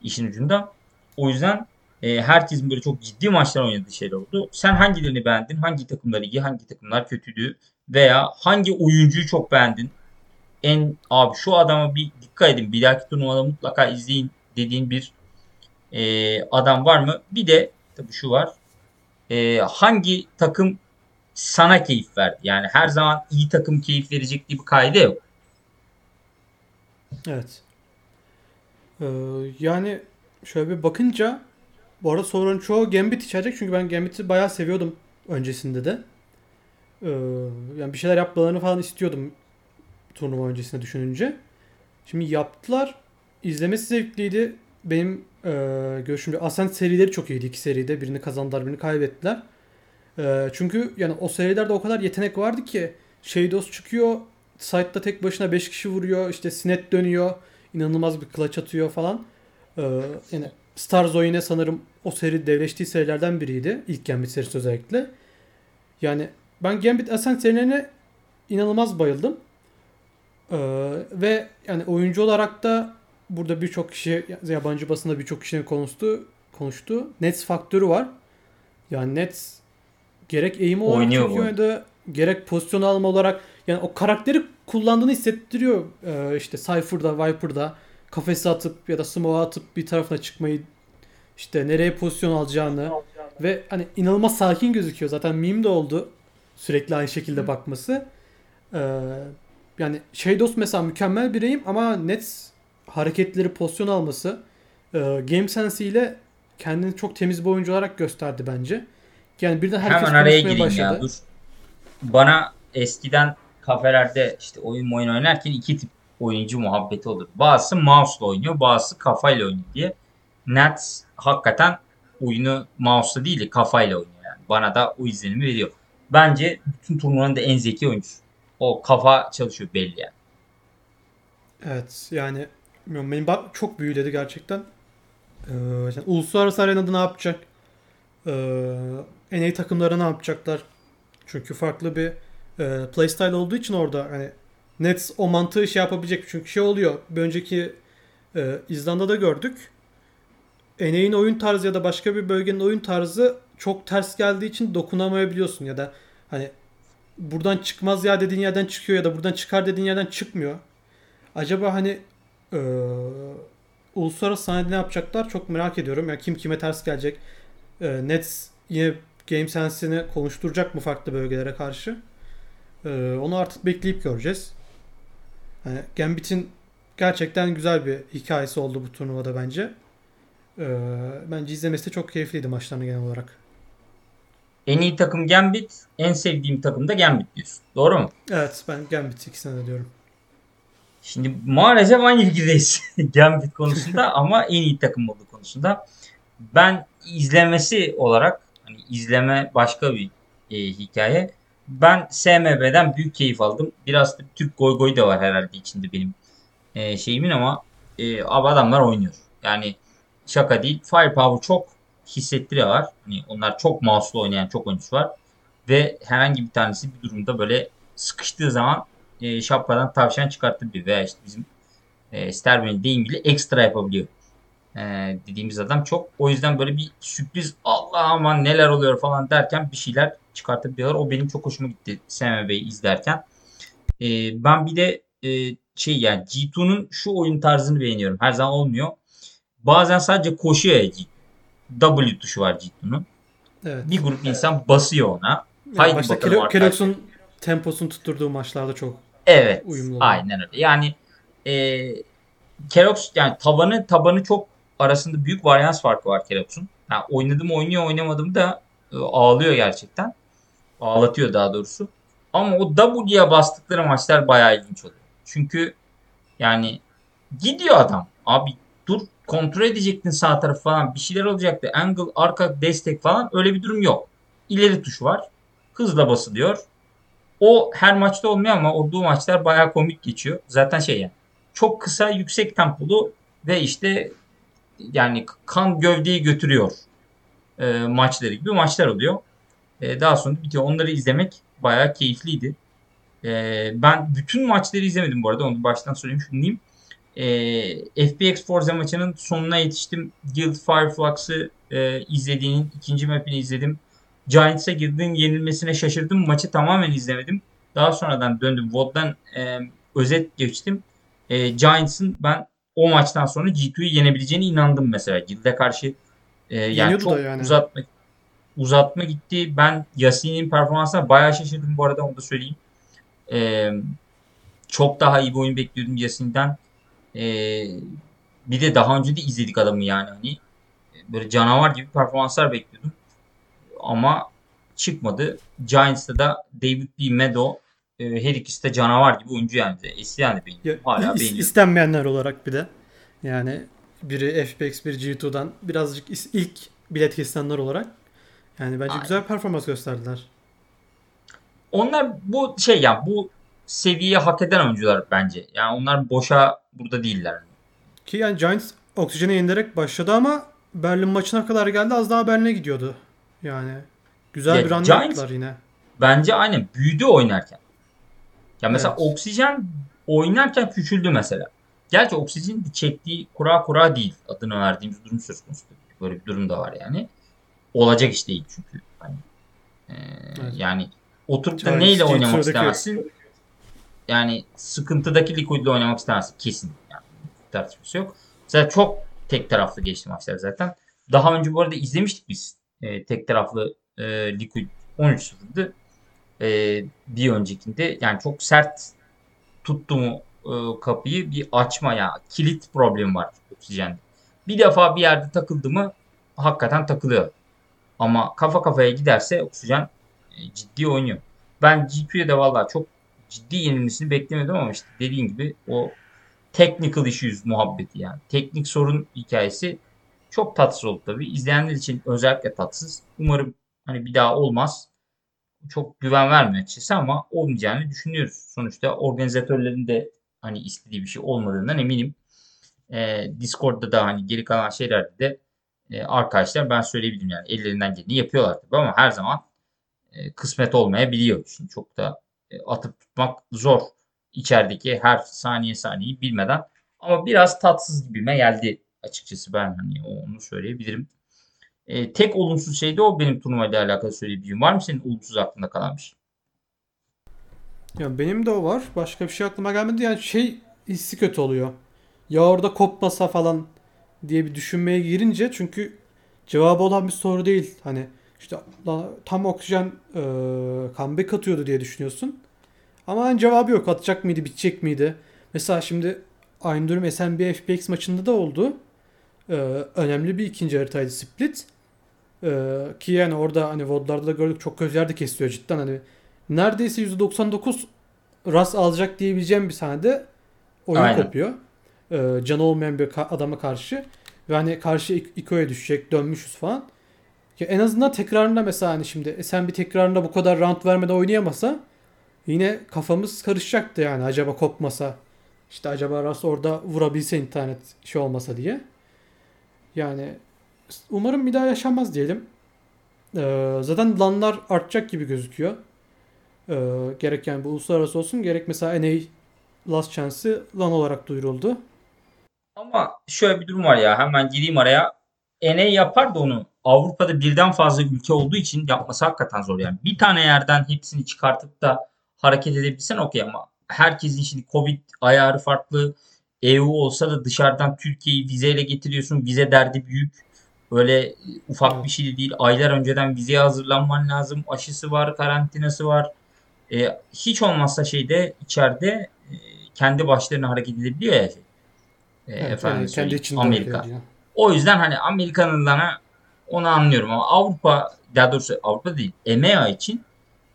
işin ucunda. O yüzden e, herkesin böyle çok ciddi maçlar oynadığı şeyler oldu. Sen hangilerini beğendin? Hangi takımlar iyi? Hangi takımlar kötüydü? Veya hangi oyuncuyu çok beğendin? En abi şu adama bir dikkat edin. Bir dahaki turnuvada mutlaka izleyin dediğin bir e, adam var mı? Bir de tabii şu var. E, hangi takım sana keyif verdi? Yani her zaman iyi takım keyif verecek diye bir kaide yok. Evet. Ee, yani şöyle bir bakınca bu arada sorunun çoğu Gambit içerecek çünkü ben Gambit'i bayağı seviyordum öncesinde de. Ee, yani bir şeyler yapmalarını falan istiyordum turnuva öncesinde düşününce. Şimdi yaptılar. İzlemesi zevkliydi. Benim e, görüşümce Ascent serileri çok iyiydi iki seride. Birini kazandılar birini kaybettiler. E, çünkü yani o serilerde o kadar yetenek vardı ki Shadows çıkıyor. Site'da tek başına 5 kişi vuruyor. işte Sinet dönüyor. inanılmaz bir clutch atıyor falan. E, yani Stars o yine sanırım o seri devleştiği serilerden biriydi. İlk Gambit serisi özellikle. Yani ben Gambit Ascent serilerine inanılmaz bayıldım. Ee, ve yani oyuncu olarak da burada birçok kişi yabancı basında birçok kişinin konuştu konuştu. Nets faktörü var. Yani Nets gerek eğim olarak Oynuyor çok oynadı. Gerek pozisyon alma olarak yani o karakteri kullandığını hissettiriyor. Ee, işte Cypher'da, Viper'da kafese atıp ya da smoke'a atıp bir tarafına çıkmayı işte nereye pozisyon alacağını ve hani inanılmaz sakin gözüküyor. Zaten meme de oldu sürekli aynı şekilde bakması. Ee, yani Shadows mesela mükemmel bir aim ama Nets hareketleri pozisyon alması e, game sense ile kendini çok temiz bir oyuncu olarak gösterdi bence. Yani birden herkes Hemen araya gireyim başladı. ya dur. Bana eskiden kafelerde işte oyun oyun oynarken iki tip oyuncu muhabbeti olur. Bazısı mouse'la oynuyor, bazısı kafayla oynuyor diye. Nets hakikaten oyunu mouse'la değil de kafayla oynuyor yani. Bana da o izlenimi veriyor. Bence bütün turnuvanın da en zeki oyuncusu. O kafa çalışıyor belli yani. Evet yani bilmiyorum, beni bak çok büyüledi gerçekten. Ee, yani uluslararası arenada ne yapacak? Ee, NA takımları ne yapacaklar? Çünkü farklı bir e, playstyle olduğu için orada hani Nets o mantığı şey yapabilecek. Çünkü şey oluyor. Bir önceki e, İzlanda'da gördük. NA'in oyun tarzı ya da başka bir bölgenin oyun tarzı çok ters geldiği için dokunamayabiliyorsun ya da hani buradan çıkmaz ya dediğin yerden çıkıyor ya da buradan çıkar dediğin yerden çıkmıyor. Acaba hani eee uluslararası sahnede ne yapacaklar çok merak ediyorum. Yani kim kime ters gelecek? Eee Nets yine Game Sense'ini konuşturacak mı farklı bölgelere karşı? Eee, onu artık bekleyip göreceğiz. Hani Gambit'in gerçekten güzel bir hikayesi oldu bu turnuvada bence. Eee, bence izlemesi de çok keyifliydi maçlarını genel olarak. En iyi takım Gambit, en sevdiğim takım da Gambit diyorsun. Doğru mu? Evet ben Gambit ikisine de diyorum. Şimdi maalesef aynı fikirdeyiz Gambit konusunda ama en iyi takım olduğu konusunda. Ben izlemesi olarak hani izleme başka bir e, hikaye. Ben SMB'den büyük keyif aldım. Biraz da Türk goy goy da var herhalde içinde benim e, şeyimin ama e, abi adamlar oynuyor. Yani şaka değil. Firepower çok hissettiriyorlar. Hani onlar çok mouse'lu oynayan çok oyuncu var. Ve herhangi bir tanesi bir durumda böyle sıkıştığı zaman e, şapkadan tavşan çıkartabiliyor. Veya işte bizim e, Sterben'in deyimiyle ekstra yapabiliyor. E, dediğimiz adam çok. O yüzden böyle bir sürpriz Allah aman neler oluyor falan derken bir şeyler çıkartabiliyorlar. O benim çok hoşuma gitti SMB'yi izlerken. E, ben bir de e, şey yani G2'nun şu oyun tarzını beğeniyorum. Her zaman olmuyor. Bazen sadece koşuyor ya G2. W tuşu var G2'nun. Evet. Bir grup insan basıyor ona. Yani Haydi başta bakalım. Kellogg's'un temposunu tutturduğu maçlarda çok Evet. uyumlu oluyor. Aynen öyle. Yani e, Kerox yani tabanı tabanı çok arasında büyük varyans farkı var Kerox'un. Yani oynadım oynuyor oynamadım da e, ağlıyor gerçekten. Ağlatıyor daha doğrusu. Ama o W'ye bastıkları maçlar bayağı ilginç oluyor. Çünkü yani gidiyor adam. Abi dur kontrol edecektin sağ tarafı falan bir şeyler olacaktı. Angle, arka destek falan öyle bir durum yok. İleri tuşu var. Hızla basılıyor. O her maçta olmuyor ama olduğu maçlar bayağı komik geçiyor. Zaten şey yani çok kısa yüksek tempolu ve işte yani kan gövdeyi götürüyor e, maçları gibi maçlar oluyor. E, daha sonra bitiyor. Onları izlemek bayağı keyifliydi. E, ben bütün maçları izlemedim bu arada. Onu baştan söyleyeyim şunu diyeyim. E, FPX Forza maçının sonuna yetiştim. Guild Fireflux'ı e, izlediğinin ikinci mapini izledim. Giants'a girdiğin yenilmesine şaşırdım. Maçı tamamen izlemedim. Daha sonradan döndüm. VOD'dan e, özet geçtim. E, Giants'ın ben o maçtan sonra G2'yu yenebileceğine inandım mesela. Guild'e karşı e, yani Yeniyordu çok yani. uzatma uzatma gitti. Ben Yasin'in performansına bayağı şaşırdım bu arada onu da söyleyeyim. E, çok daha iyi bir oyun bekliyordum Yasin'den. E, bir de daha önce de izledik adamı yani hani böyle canavar gibi performanslar bekliyordum ama çıkmadı. Giants'ta da David B. Meadow e, her ikisi de canavar gibi oyuncu yani. Eski yani beğeniyorum. Hala is- beğeniyorum. istenmeyenler olarak bir de yani biri FPX bir G2'dan birazcık ilk bilet kesilenler olarak yani bence Aynen. güzel performans gösterdiler. Onlar bu şey yani bu seviyeyi hak eden oyuncular bence. Yani onlar boşa burada değiller. Ki yani Giants oksijene yenilerek başladı ama Berlin maçına kadar geldi az daha Berlin'e gidiyordu. Yani güzel Ya bir Giants- yaptılar yine. Bence aynen büyüdü oynarken. Ya mesela Evet. oksijen oynarken küçüldü mesela. Gerçi oksijenin de çektiği kura kura değil. Adını verdiğimiz durum söz konusu. Böyle bir durum da var yani. olacak iş değil çünkü. Hani, e, Evet. Yani oturup da Yani neyle oynamak istemezsin? Yani sıkıntıdaki Liquid'le oynamak istemezsin. Kesin. Yani tartışması yok. Mesela çok tek taraflı geçti maçlar zaten. Daha önce bu arada izlemiştik biz. E, tek taraflı e, Liquid 13-0'dı. E, bir öncekinde yani çok sert tuttu mu e, kapıyı bir açma ya kilit problemi var oksijende. Bir defa bir yerde takıldı mı hakikaten takılıyor. Ama kafa kafaya giderse oksijen e, ciddi oynuyor. Ben G2'ye de valla çok ciddi yenilmesini beklemiyordum ama işte dediğin gibi o technical issues muhabbeti yani. Teknik sorun hikayesi çok tatsız oldu tabii. İzleyenler için özellikle tatsız. Umarım hani bir daha olmaz. Çok güven vermiyor açıkçası ama olmayacağını düşünüyoruz. Sonuçta organizatörlerin de hani istediği bir şey olmadığından eminim. Ee, Discord'da da hani geri kalan şeylerde de e, arkadaşlar ben söyleyebilirim yani ellerinden geleni yapıyorlar tabii ama her zaman e, kısmet olmayabiliyor. Şimdi çok da atıp tutmak zor içerideki her saniye saniyeyi bilmeden. Ama biraz tatsız gibime geldi açıkçası ben hani onu söyleyebilirim. E, tek olumsuz şey de o benim turnuvayla alakalı söyleyebileceğim. Var mı senin olumsuz aklında kalan bir şey? Ya benim de o var. Başka bir şey aklıma gelmedi. Yani şey hissi kötü oluyor. Ya orada kopmasa falan diye bir düşünmeye girince çünkü cevabı olan bir soru değil. Hani işte tam oksijen e, comeback atıyordu diye düşünüyorsun. Ama hani cevabı yok. Atacak mıydı, bitecek miydi? Mesela şimdi aynı durum SNB FPX maçında da oldu. E, önemli bir ikinci haritaydı Split. E, ki yani orada hani VOD'larda da gördük çok gözler de kesiyor cidden hani neredeyse %99 ras alacak diyebileceğim bir sahnede oyun Aynen. kopuyor. Ee, canı olmayan bir adama karşı. Ve hani karşı İk- İko'ya düşecek dönmüşüz falan. Ya en azından tekrarında mesela hani şimdi sen bir tekrarında bu kadar round vermeden oynayamasa yine kafamız karışacaktı yani acaba kopmasa. işte acaba Ras orada vurabilse internet şey olmasa diye. Yani umarım bir daha yaşanmaz diyelim. Ee, zaten lanlar artacak gibi gözüküyor. Ee, gerek yani bu uluslararası olsun gerek mesela NA Last Chance'ı LAN olarak duyuruldu. Ama şöyle bir durum var ya hemen gireyim araya. NA yapar da onu Avrupa'da birden fazla ülke olduğu için yapması hakikaten zor yani. Bir tane yerden hepsini çıkartıp da hareket edebilsen okey ama herkesin şimdi Covid ayarı farklı. EU olsa da dışarıdan Türkiye'yi vizeyle getiriyorsun. Vize derdi büyük. Öyle ufak Evet. bir şey de değil. Aylar önceden vizeye hazırlanman lazım. Aşısı var, karantinası var. E, hiç olmazsa şeyde içeride e, kendi başlarına hareket edebiliyor ya. Şey. E, Evet, efendim yani kendi içinde Amerika. O yüzden hani Amerikanlılara onu anlıyorum ama Avrupa daha doğrusu Avrupa değil EMEA için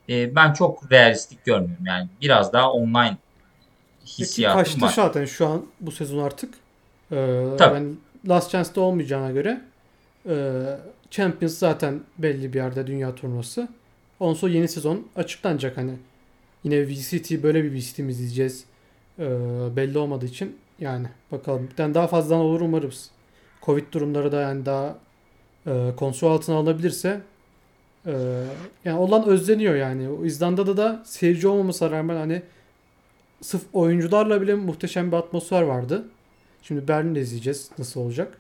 e, ben çok realistik görmüyorum. Yani biraz daha online Peki hissiyatım kaçtı var. zaten şu an bu sezon artık. Ee, Tabii. yani Last Chance'da olmayacağına göre e, Champions zaten belli bir yerde dünya turnuvası. Ondan sonra yeni sezon açıklanacak hani. Yine VCT böyle bir VCT mi izleyeceğiz? Ee, belli olmadığı için yani bakalım. Bir daha fazladan olur umarız. Covid durumları da yani daha e, kontrol altına alınabilirse e, yani olan özleniyor yani. O İzlanda'da da seyirci olmamasına rağmen hani sırf oyuncularla bile muhteşem bir atmosfer vardı. Şimdi Berlin'de izleyeceğiz nasıl olacak.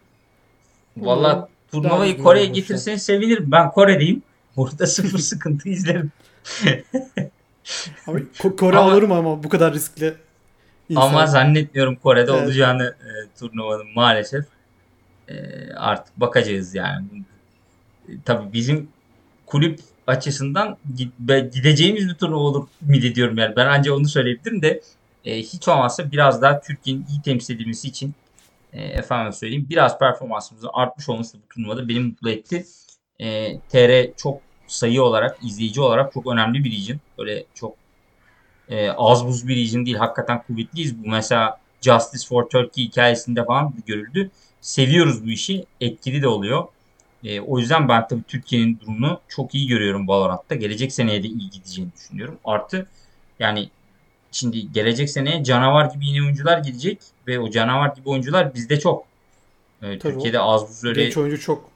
Valla turnuvayı Kore'ye getirseniz sevinirim. Ben Kore'deyim. Burada sıfır sıkıntı izlerim. Ama Ko- Kore Ama- alırım ama bu kadar riskli. insan. Ama zannetmiyorum Kore'de Evet. olacağını e, turnuvanın maalesef. E, artık bakacağız yani. E, tabii bizim kulüp açısından gideceğimiz bir turnuva olur ümit ediyorum yani. Ben ancak onu söyleyebilirim de e, hiç olmazsa biraz daha Türkiye'nin iyi temsil edilmesi için e, efendim söyleyeyim biraz performansımızın artmış olması bu turnuvada beni mutlu etti. E, TR çok sayı olarak, izleyici olarak çok önemli bir region. Böyle çok e, az buz bir region değil. Hakikaten kuvvetliyiz. Bu mesela Justice for Turkey hikayesinde falan görüldü. Seviyoruz bu işi. Etkili de oluyor. E, o yüzden ben tabii Türkiye'nin durumunu çok iyi görüyorum Valorant'ta. Gelecek seneye de iyi gideceğini düşünüyorum. Artı yani şimdi gelecek seneye canavar gibi yeni oyuncular gelecek ve o canavar gibi oyuncular bizde çok. E, Tabii Türkiye'de az buz öyle Genç oyuncu çok.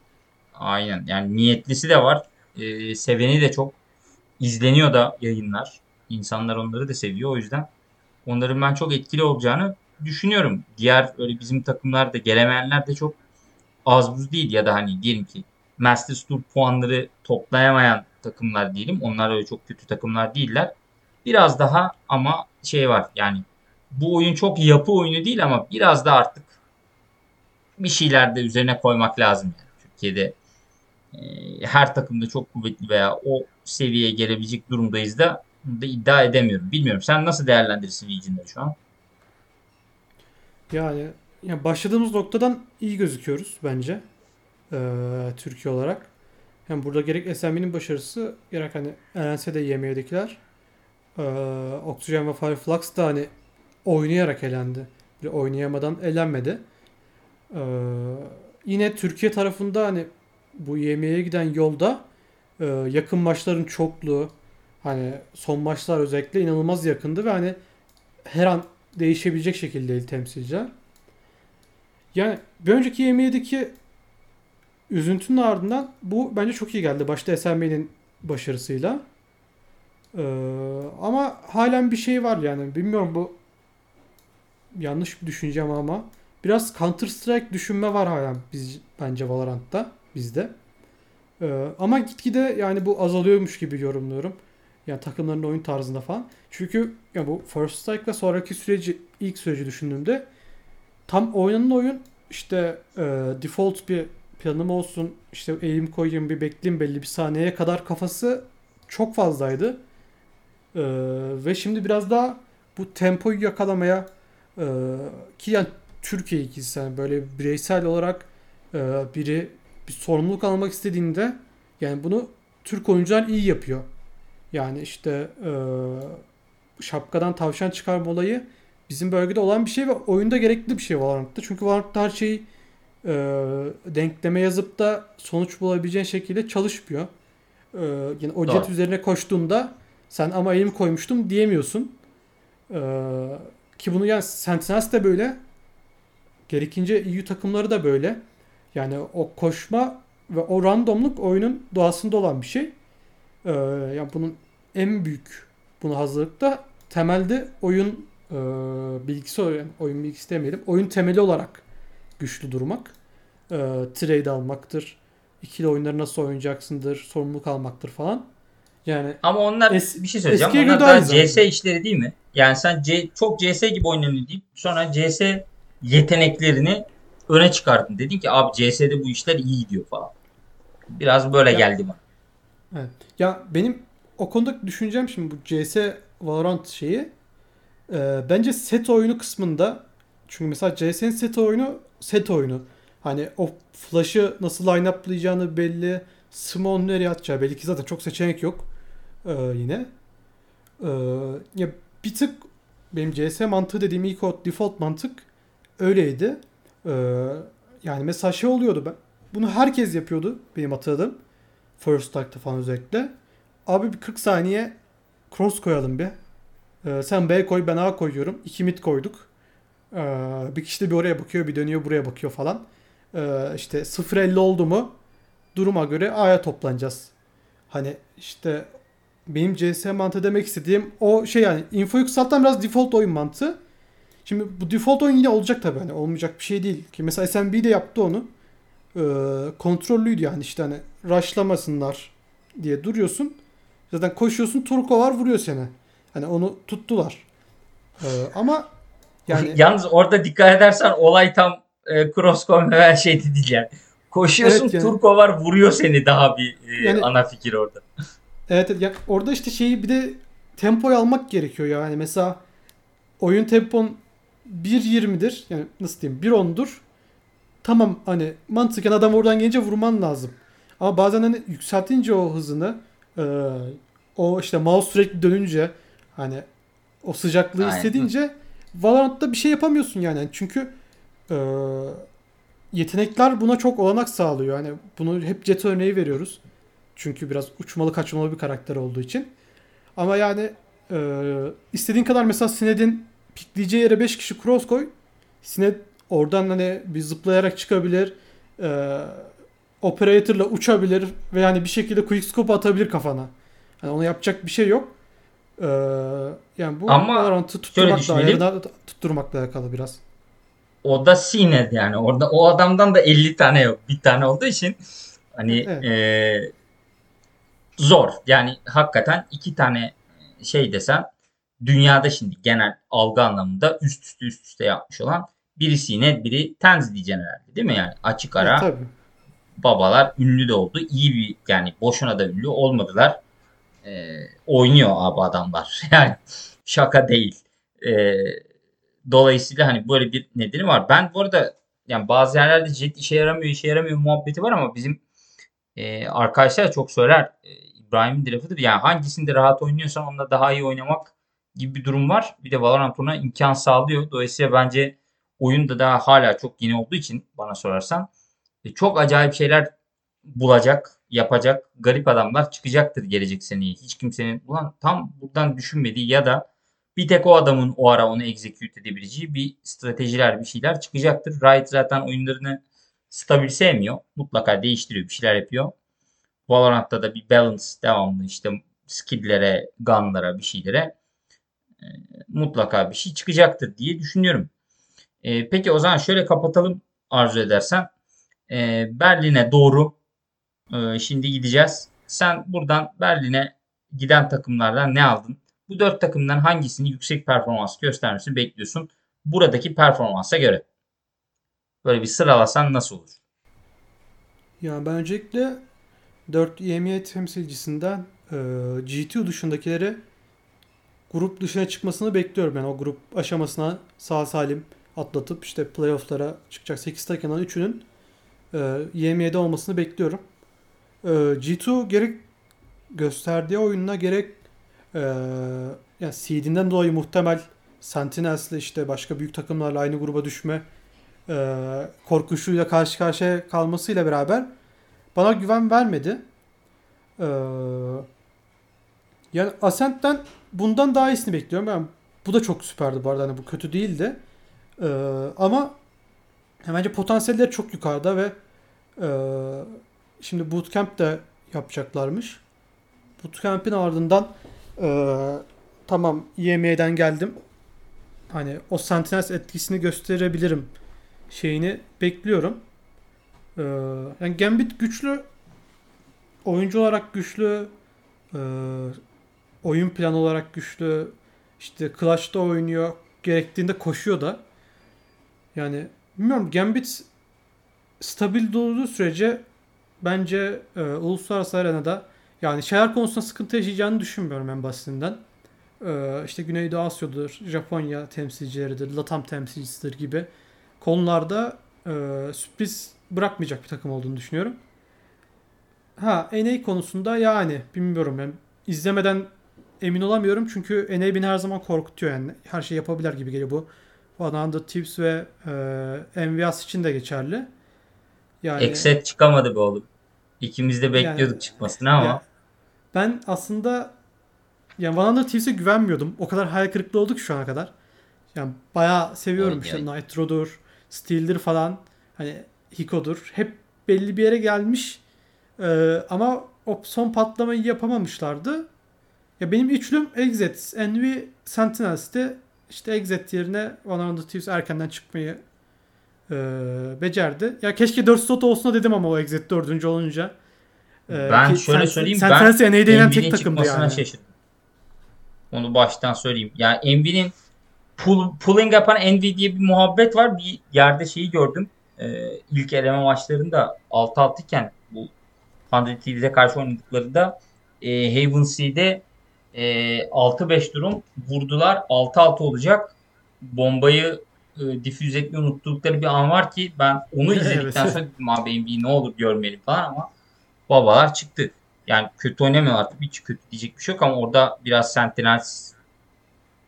Aynen. Yani niyetlisi de var. Ee, seveni de çok. İzleniyor da yayınlar. İnsanlar onları da seviyor. O yüzden onların ben çok etkili olacağını düşünüyorum. Diğer öyle bizim takımlarda gelemeyenler de çok az buz değil ya da hani diyelim ki Masters Tour puanları toplayamayan takımlar diyelim. Onlar öyle çok kötü takımlar değiller. Biraz daha ama şey var yani bu oyun çok yapı oyunu değil ama biraz da artık bir şeyler de üzerine koymak lazım. Yani. Türkiye'de e, her takımda çok kuvvetli veya o seviyeye gelebilecek durumdayız da, da iddia edemiyorum. Bilmiyorum. Sen nasıl değerlendirirsin Legion'ları şu an? Yani, yani başladığımız noktadan iyi gözüküyoruz bence. Ee, Türkiye olarak. Hem burada gerek SMB'nin başarısı gerek hani LNS'de YM'dekiler ee, Oxygen ve Fireflux da hani oynayarak elendi. Bir oynayamadan elenmedi. Ee, yine Türkiye tarafında hani bu YM'ye giden yolda e, yakın maçların çokluğu hani son maçlar özellikle inanılmaz yakındı ve hani her an değişebilecek şekildeydi temsilciler. Yani bir önceki YM'deki üzüntünün ardından bu bence çok iyi geldi. Başta SMB'nin başarısıyla. Ee, ama halen bir şey var yani. Bilmiyorum bu yanlış bir düşüncem ama biraz Counter Strike düşünme var halen biz bence Valorant'ta bizde. Ee, ama gitgide yani bu azalıyormuş gibi yorumluyorum. Yani takımların oyun tarzında falan. Çünkü ya bu First Strike'la sonraki süreci ilk süreci düşündüğümde tam oynanan oyun işte e, default bir planım olsun işte eğim koyayım bir bekleyeyim belli bir saniyeye kadar kafası çok fazlaydı. Ee, ve şimdi biraz daha bu tempoyu yakalamaya e, ki yani Türkiye ikisi yani böyle bireysel olarak e, biri bir sorumluluk almak istediğinde yani bunu Türk oyuncular iyi yapıyor. Yani işte e, şapkadan tavşan çıkarma olayı bizim bölgede olan bir şey ve oyunda gerekli bir şey Valorant'ta. Çünkü Valorant'ta her şeyi e, denkleme yazıp da sonuç bulabileceğin şekilde çalışmıyor. E, yani o jet üzerine koştuğunda sen ama elim koymuştum diyemiyorsun. E, ki bunu yani Sentinels de böyle. Gerekince EU takımları da böyle. Yani o koşma ve o randomluk oyunun doğasında olan bir şey. Ee, yani bunun en büyük bunu hazırlıkta temelde oyun e, bilgisi yani oyun bilgisi demeyelim. Oyun temeli olarak güçlü durmak. E, trade almaktır. İkili oyunları nasıl oynayacaksındır. Sorumluluk almaktır falan. Yani ama onlar es, bir şey söyleyeceğim. Onlar da CS işleri değil mi? Yani sen C, çok CS gibi oynanıyor deyip sonra CS yeteneklerini öne çıkardın. Dedin ki abi CS'de bu işler iyi gidiyor falan. Biraz böyle ya, geldi bana. Evet. Ya benim o konuda düşüncem şimdi bu CS Valorant şeyi e, bence set oyunu kısmında çünkü mesela CS'nin set oyunu set oyunu. Hani o flash'ı nasıl line-up'layacağını belli. Smoke'u nereye atacağı belli ki zaten çok seçenek yok. Ee, yine. Ee, ya bir tık benim CS mantığı dediğim ilk o default mantık öyleydi. Ee, yani mesela şey oluyordu ben. Bunu herkes yapıyordu benim hatırladığım. First Strike'da falan özellikle. Abi bir 40 saniye cross koyalım bir. Ee, sen B koy ben A koyuyorum. İki mid koyduk. Ee, bir kişi de bir oraya bakıyor bir dönüyor buraya bakıyor falan. Ee, işte 0-50 oldu mu duruma göre A'ya toplanacağız. Hani işte benim CS mantığı demek istediğim o şey yani infoyu kısaltan biraz default oyun mantığı. Şimdi bu default oyun yine olacak tabii hani olmayacak bir şey değil. Ki mesela SMB de yaptı onu. Ee, kontrollüydü yani işte hani rushlamasınlar diye duruyorsun. Zaten koşuyorsun turko var vuruyor seni. Hani onu tuttular. Ee, ama yani Yalnız orada dikkat edersen olay tam e, cross her şeydi değil yani. Koşuyorsun evet, yani, turko var vuruyor seni daha bir e, yani, ana fikir orada. Evet, evet ya orada işte şeyi bir de tempoyu almak gerekiyor yani mesela oyun tempon 1.20'dir. Yani nasıl diyeyim 1.10'dur. Tamam hani mantıken adam oradan gelince vurman lazım. Ama bazen hani yükseltince o hızını e, o işte mouse sürekli dönünce hani o sıcaklığı Aynen. hissedince Valorant'ta bir şey yapamıyorsun yani. Çünkü e, yetenekler buna çok olanak sağlıyor. Hani bunu hep Jet örneği veriyoruz. Çünkü biraz uçmalı kaçmalı bir karakter olduğu için. Ama yani e, istediğin kadar mesela Sined'in pikleyeceği yere 5 kişi cross koy. Sined oradan hani bir zıplayarak çıkabilir. E, operator'la uçabilir ve yani bir şekilde quick scope atabilir kafana. Hani ona yapacak bir şey yok. Ee, yani bu Ama Valorant'ı tutturmakla, tutturmakla alakalı biraz. O da Sined yani. Orada o adamdan da 50 tane yok. Bir tane olduğu için Hani Evet. e, zor. Yani hakikaten iki tane şey desen dünyada şimdi genel algı anlamında üst üste üst üste yapmış olan birisi yine biri Tenzi diyeceksin herhalde değil mi yani? Açık ara Evet, tabii. Babalar ünlü de oldu. İyi bir yani boşuna da ünlü olmadılar. Ee, oynuyor abi adamlar. Yani şaka değil. Ee, dolayısıyla hani böyle bir nedeni var. Ben bu arada yani bazı yerlerde jet işe yaramıyor, işe yaramıyor muhabbeti var ama bizim e, arkadaşlar çok söyler. E, İbrahim'in de lafıdır. Yani hangisinde rahat oynuyorsan onunla daha iyi oynamak gibi bir durum var. Bir de Valorant ona imkan sağlıyor. Dolayısıyla bence oyun da daha hala çok yeni olduğu için bana sorarsan e, çok acayip şeyler bulacak, yapacak garip adamlar çıkacaktır gelecek seneye. Hiç kimsenin ulan tam buradan düşünmediği ya da bir tek o adamın o ara onu execute edebileceği bir stratejiler, bir şeyler çıkacaktır. Riot zaten oyunlarını stabil sevmiyor. Mutlaka değiştiriyor, bir şeyler yapıyor. Valorant'ta da bir balance devamlı işte skill'lere, gun'lara, bir şeylere e, mutlaka bir şey çıkacaktır diye düşünüyorum. E, peki o zaman şöyle kapatalım arzu edersen. E, Berlin'e doğru e, şimdi gideceğiz. Sen buradan Berlin'e giden takımlardan ne aldın? Bu dört takımdan hangisini yüksek performans göstermesini bekliyorsun? Buradaki performansa göre. Böyle bir sıralasan nasıl olur? Ya ben öncelikle 4 EMEA temsilcisinden e, G2 dışındakileri grup dışına çıkmasını bekliyorum. Yani o grup aşamasına sağ salim atlatıp işte playofflara çıkacak 8 takımdan 3'ünün e, EMEA'de olmasını bekliyorum. E, G2 gerek gösterdiği oyununa gerek e, yani seed'inden dolayı muhtemel Sentinels'le işte başka büyük takımlarla aynı gruba düşme e, korkuşuyla karşı karşıya kalmasıyla beraber bana güven vermedi. E, yani Ascent'ten bundan daha iyisini bekliyorum. Ben bu da çok süperdi bu arada. Hani bu kötü değildi. E, ama bence potansiyelleri çok yukarıda ve e, şimdi bootcamp de yapacaklarmış. Bootcamp'in ardından e, tamam YM'den geldim. Hani o Sentinels etkisini gösterebilirim şeyini bekliyorum. Ee, yani Gambit güçlü oyuncu olarak güçlü e, oyun planı olarak güçlü işte Clash'ta oynuyor gerektiğinde koşuyor da yani bilmiyorum Gambit stabil durduğu sürece bence e, uluslararası arenada yani şeyler konusunda sıkıntı yaşayacağını düşünmüyorum en basitinden. E, işte Güneydoğu Asya'dır, Japonya temsilcileridir, Latam temsilcisidir gibi konularda e, sürpriz bırakmayacak bir takım olduğunu düşünüyorum. Ha NA konusunda yani bilmiyorum ben izlemeden emin olamıyorum çünkü NA beni her zaman korkutuyor yani her şey yapabilir gibi geliyor bu. 100 Tips ve e, MVS için de geçerli. Yani Exet çıkamadı be oğlum. İkimiz de bekliyorduk yani, çıkmasını ama. Ya, ben aslında yani 100 Tips'e güvenmiyordum. O kadar hayal kırıklığı olduk şu ana kadar. Yani bayağı seviyorum Oy, işte yani. Nitro'dur, Steel'dir falan. Hani Hiko'dur. Hep belli bir yere gelmiş. Ee, ama o son patlamayı yapamamışlardı. Ya benim üçlüm Exit, Envy, Sentinels'ti. İşte Exit yerine One Hundred Thieves erkenden çıkmayı e, becerdi. Ya keşke 4 slot olsun dedim ama o Exit 4. olunca. Ee, ben şöyle Sent- söyleyeyim. Sentinels ben NA'de inen tek takımdı yani. şaşırdım. Onu baştan söyleyeyim. Yani Envy'nin pull, pulling yapan Envy diye bir muhabbet var. Bir yerde şeyi gördüm. Ee, ilk eleme maçlarında 6-6 iken bu Thieves'e karşı oynadıklarında e, Haven C'de e, 6-5 durum vurdular. 6-6 olacak. Bombayı e, difüz etmeyi unuttukları bir an var ki ben onu izledikten sonra dedim abi NBA ne olur görmeyelim falan ama babalar çıktı. Yani kötü oynamıyor artık. Hiç kötü diyecek bir şey yok ama orada biraz Sentinels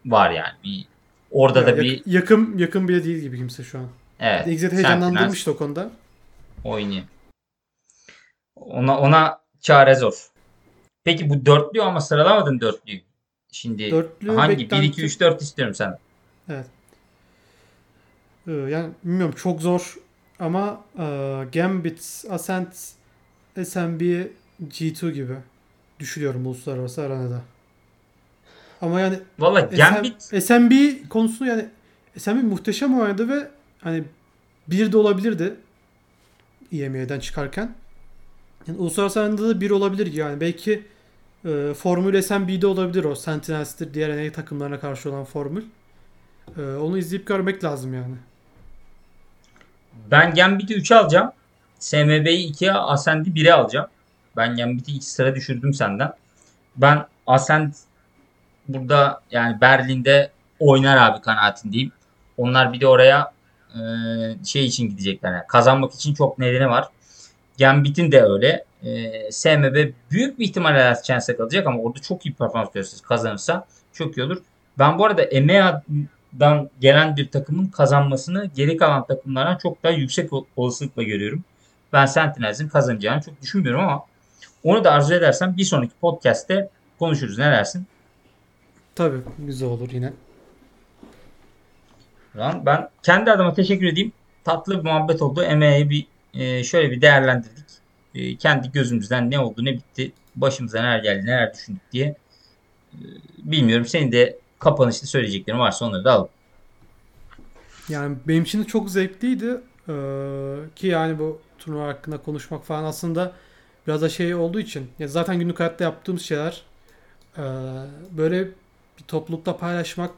var yani. Bir orada ya, da bir yakın yakın bile değil gibi kimse şu an. Evet. Exit heyecanlandırmıştı o konuda. Oynuyor. Ona ona çare zor. Peki bu dörtlü ama sıralamadın dörtlüyü. Şimdi dörtlü hangi? Beklenti... 1 2 3 4 istiyorum sen. Evet. Ee, yani bilmiyorum çok zor ama e, Gambit, Ascent, SMB, G2 gibi düşünüyorum uluslararası arenada. Ama yani Valla Gambit SM, SMB konusunu yani SMB muhteşem oynadı ve hani bir de olabilirdi EME'den çıkarken. Yani uluslararası arenada da bir olabilir yani. Belki e, Formül SMB'de olabilir o. Sentinels'tir diğer NA takımlarına karşı olan formül. E, onu izleyip görmek lazım yani. Ben Gambit'i 3'e alacağım. SMB'yi 2'ye, Ascend'i 1'e alacağım. Ben Gambit'i 2 sıra düşürdüm senden. Ben Ascend burada yani Berlin'de oynar abi kanaatindeyim. Onlar bir de oraya e, şey için gidecekler. Yani kazanmak için çok nedeni var. Gambit'in de öyle. E, SMB büyük bir ihtimalle Last Chance'e kalacak ama orada çok iyi performans gösterirse kazanırsa çok iyi olur. Ben bu arada EMEA'dan gelen bir takımın kazanmasını geri kalan takımlardan çok daha yüksek olasılıkla görüyorum. Ben Sentinels'in kazanacağını çok düşünmüyorum ama onu da arzu edersen bir sonraki podcast'te konuşuruz. Ne dersin? Tabii güzel olur yine. Lan ben kendi adıma teşekkür edeyim. Tatlı bir muhabbet oldu. Emeği bir e, şöyle bir değerlendirdik. E, kendi gözümüzden ne oldu ne bitti. Başımıza neler geldi neler düşündük diye. E, bilmiyorum. Senin de kapanışta söyleyeceklerin varsa onları da alalım. Yani benim için de çok zevkliydi. Ee, ki yani bu turnuva hakkında konuşmak falan aslında biraz da şey olduğu için ya zaten günlük hayatta yaptığımız şeyler ee, böyle bir toplulukla paylaşmak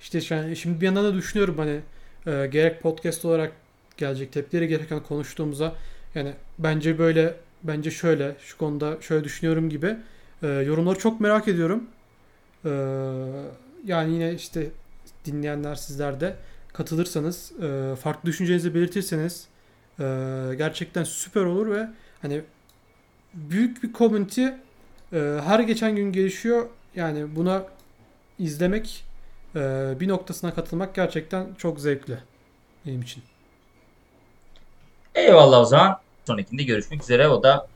işte yani şimdi bir yandan da düşünüyorum hani e, gerek podcast olarak gelecek tepkileri gereken konuştuğumuza yani bence böyle bence şöyle şu konuda şöyle düşünüyorum gibi e, yorumları çok merak ediyorum. E, yani yine işte dinleyenler sizler de katılırsanız e, farklı düşüncenizi belirtirseniz e, gerçekten süper olur ve hani büyük bir community e, her geçen gün gelişiyor. Yani buna izlemek e, bir noktasına katılmak gerçekten çok zevkli benim için. Eyvallah o zaman. Sonrakinde görüşmek üzere. O da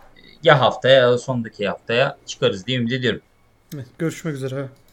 ya haftaya ya da sondaki haftaya çıkarız diye ümit ediyorum. Evet, görüşmek üzere.